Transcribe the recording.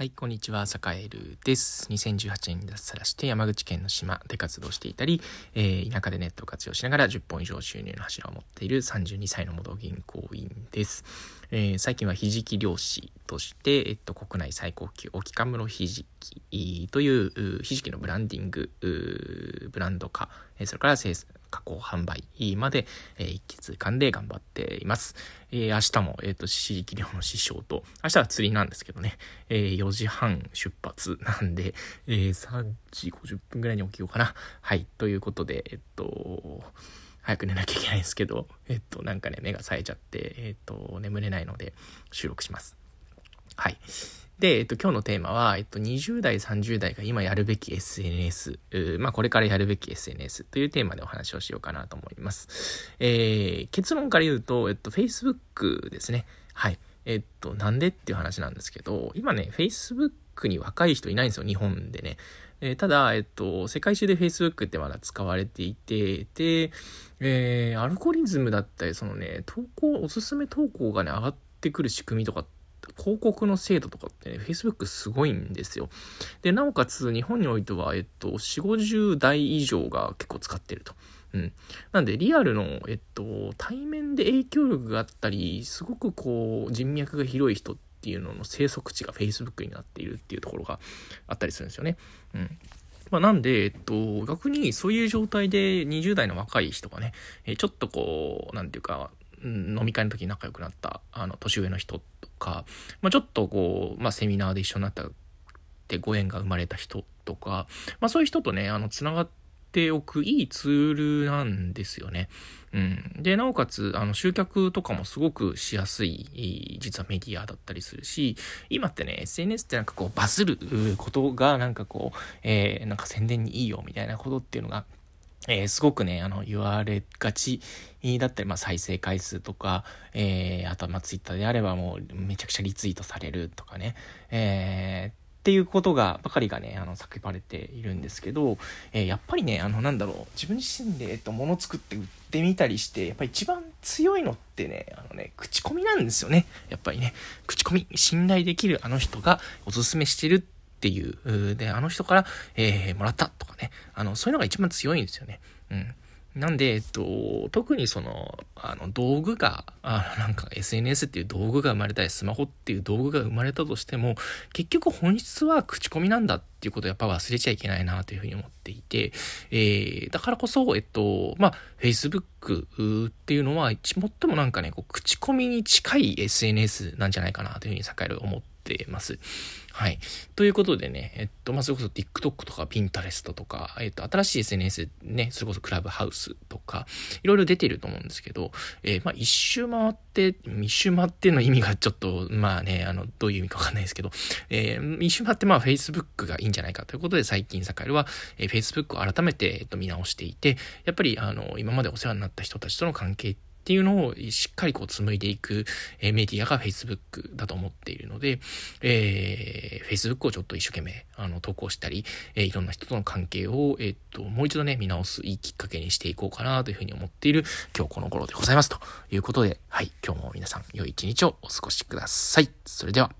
はい、こんにちは、坂エルです。2018年に脱サラして山口県の島で活動していたり、えー、田舎でネットを活用しながら10本以上収入の柱を持っている32歳の元銀行員です。えー、最近はひじき漁師として、えっと、国内最高級沖カムロひじきというひじきのブランディング、ブランド化、それから生産加工販売まで、えー、一気通貫で頑張っています。えー、明日も、えっ、ー、と、刺激量の師匠と、明日は釣りなんですけどね、えー、4時半出発なんで、えー、3時50分ぐらいに起きようかな。はい、ということで、えっと、早く寝なきゃいけないんですけど、えっと、なんかね、目が冴えちゃって、えっと、眠れないので収録します。はい。で、えっと、今日のテーマは、えっと、20代、30代が今やるべき SNS、まあ、これからやるべき SNS というテーマでお話をしようかなと思います。えー、結論から言うと、えっと、Facebook ですね。はい。えっと、なんでっていう話なんですけど、今ね、Facebook に若い人いないんですよ、日本でね。えー、ただ、えっと、世界中で Facebook ってまだ使われていて、で、えー、アルゴリズムだったり、そのね、投稿、おすすめ投稿がね、上がってくる仕組みとかって広告の精度とかってね、Facebook すごいんですよ。で、なおかつ日本においては、えっと、4、50代以上が結構使ってると。うん。なんで、リアルの、えっと、対面で影響力があったり、すごくこう、人脈が広い人っていうのの生息地が Facebook になっているっていうところがあったりするんですよね。うん。まあ、なんで、えっと、逆にそういう状態で20代の若い人がね、ちょっとこう、なんていうか、飲み会の時に仲良くなった、あの、年上の人とか、まあ、ちょっとこう、まあ、セミナーで一緒になったってご縁が生まれた人とか、まあ、そういう人とね、あの、つながっておくいいツールなんですよね。うん。で、なおかつ、あの、集客とかもすごくしやすい、実はメディアだったりするし、今ってね、SNS ってなんかこう、バズることが、なんかこう、えー、なんか宣伝にいいよみたいなことっていうのが、えー、すごくね、あの、言われがちだったり、まあ、再生回数とか、えー、あとは、まあ、ツイッターであればもう、めちゃくちゃリツイートされるとかね、えー、っていうことが、ばかりがね、あの、叫ばれているんですけど、えー、やっぱりね、あの、なんだろう、自分自身で、えっと、物作って売ってみたりして、やっぱり一番強いのってね、あのね、口コミなんですよね。やっぱりね、口コミ、信頼できるあの人がおすすめしてるってっていう、で、あの人から、えー、もらったとかね、あの、そういうのが一番強いんですよね。うん。なんで、えっと、特にその、あの、道具が、あなんか SNS っていう道具が生まれたり、スマホっていう道具が生まれたとしても、結局本質は口コミなんだっていうことをやっぱ忘れちゃいけないなというふうに思っていて、えー、だからこそ、えっと、まあ、Facebook っていうのは、最もなんかね、こう口コミに近い SNS なんじゃないかなというふうに、さかる思ってます。はい。ということでね、えっと、まあ、それこそ TikTok とか Pinterest とか、えっと、新しい SNS ね、それこそクラブハウスとか、いろいろ出てると思うんですけど、えー、まあ、一周回って、一周回っての意味がちょっと、まあね、あの、どういう意味かわかんないですけど、えー、一周回って、まあ、Facebook がいいんじゃないかということで、最近、サカエルは、えー、Facebook を改めて、えっと、見直していて、やっぱり、あの、今までお世話になった人たちとの関係ってっていうのをしっかりこう紡いでいく、えメディアが Facebook だと思っているので、えー、Facebook をちょっと一生懸命あの投稿したり、えー、いろんな人との関係を、えー、っと、もう一度ね、見直すいいきっかけにしていこうかなというふうに思っている今日この頃でございます。ということで、はい、今日も皆さん良い一日をお過ごしください。それでは。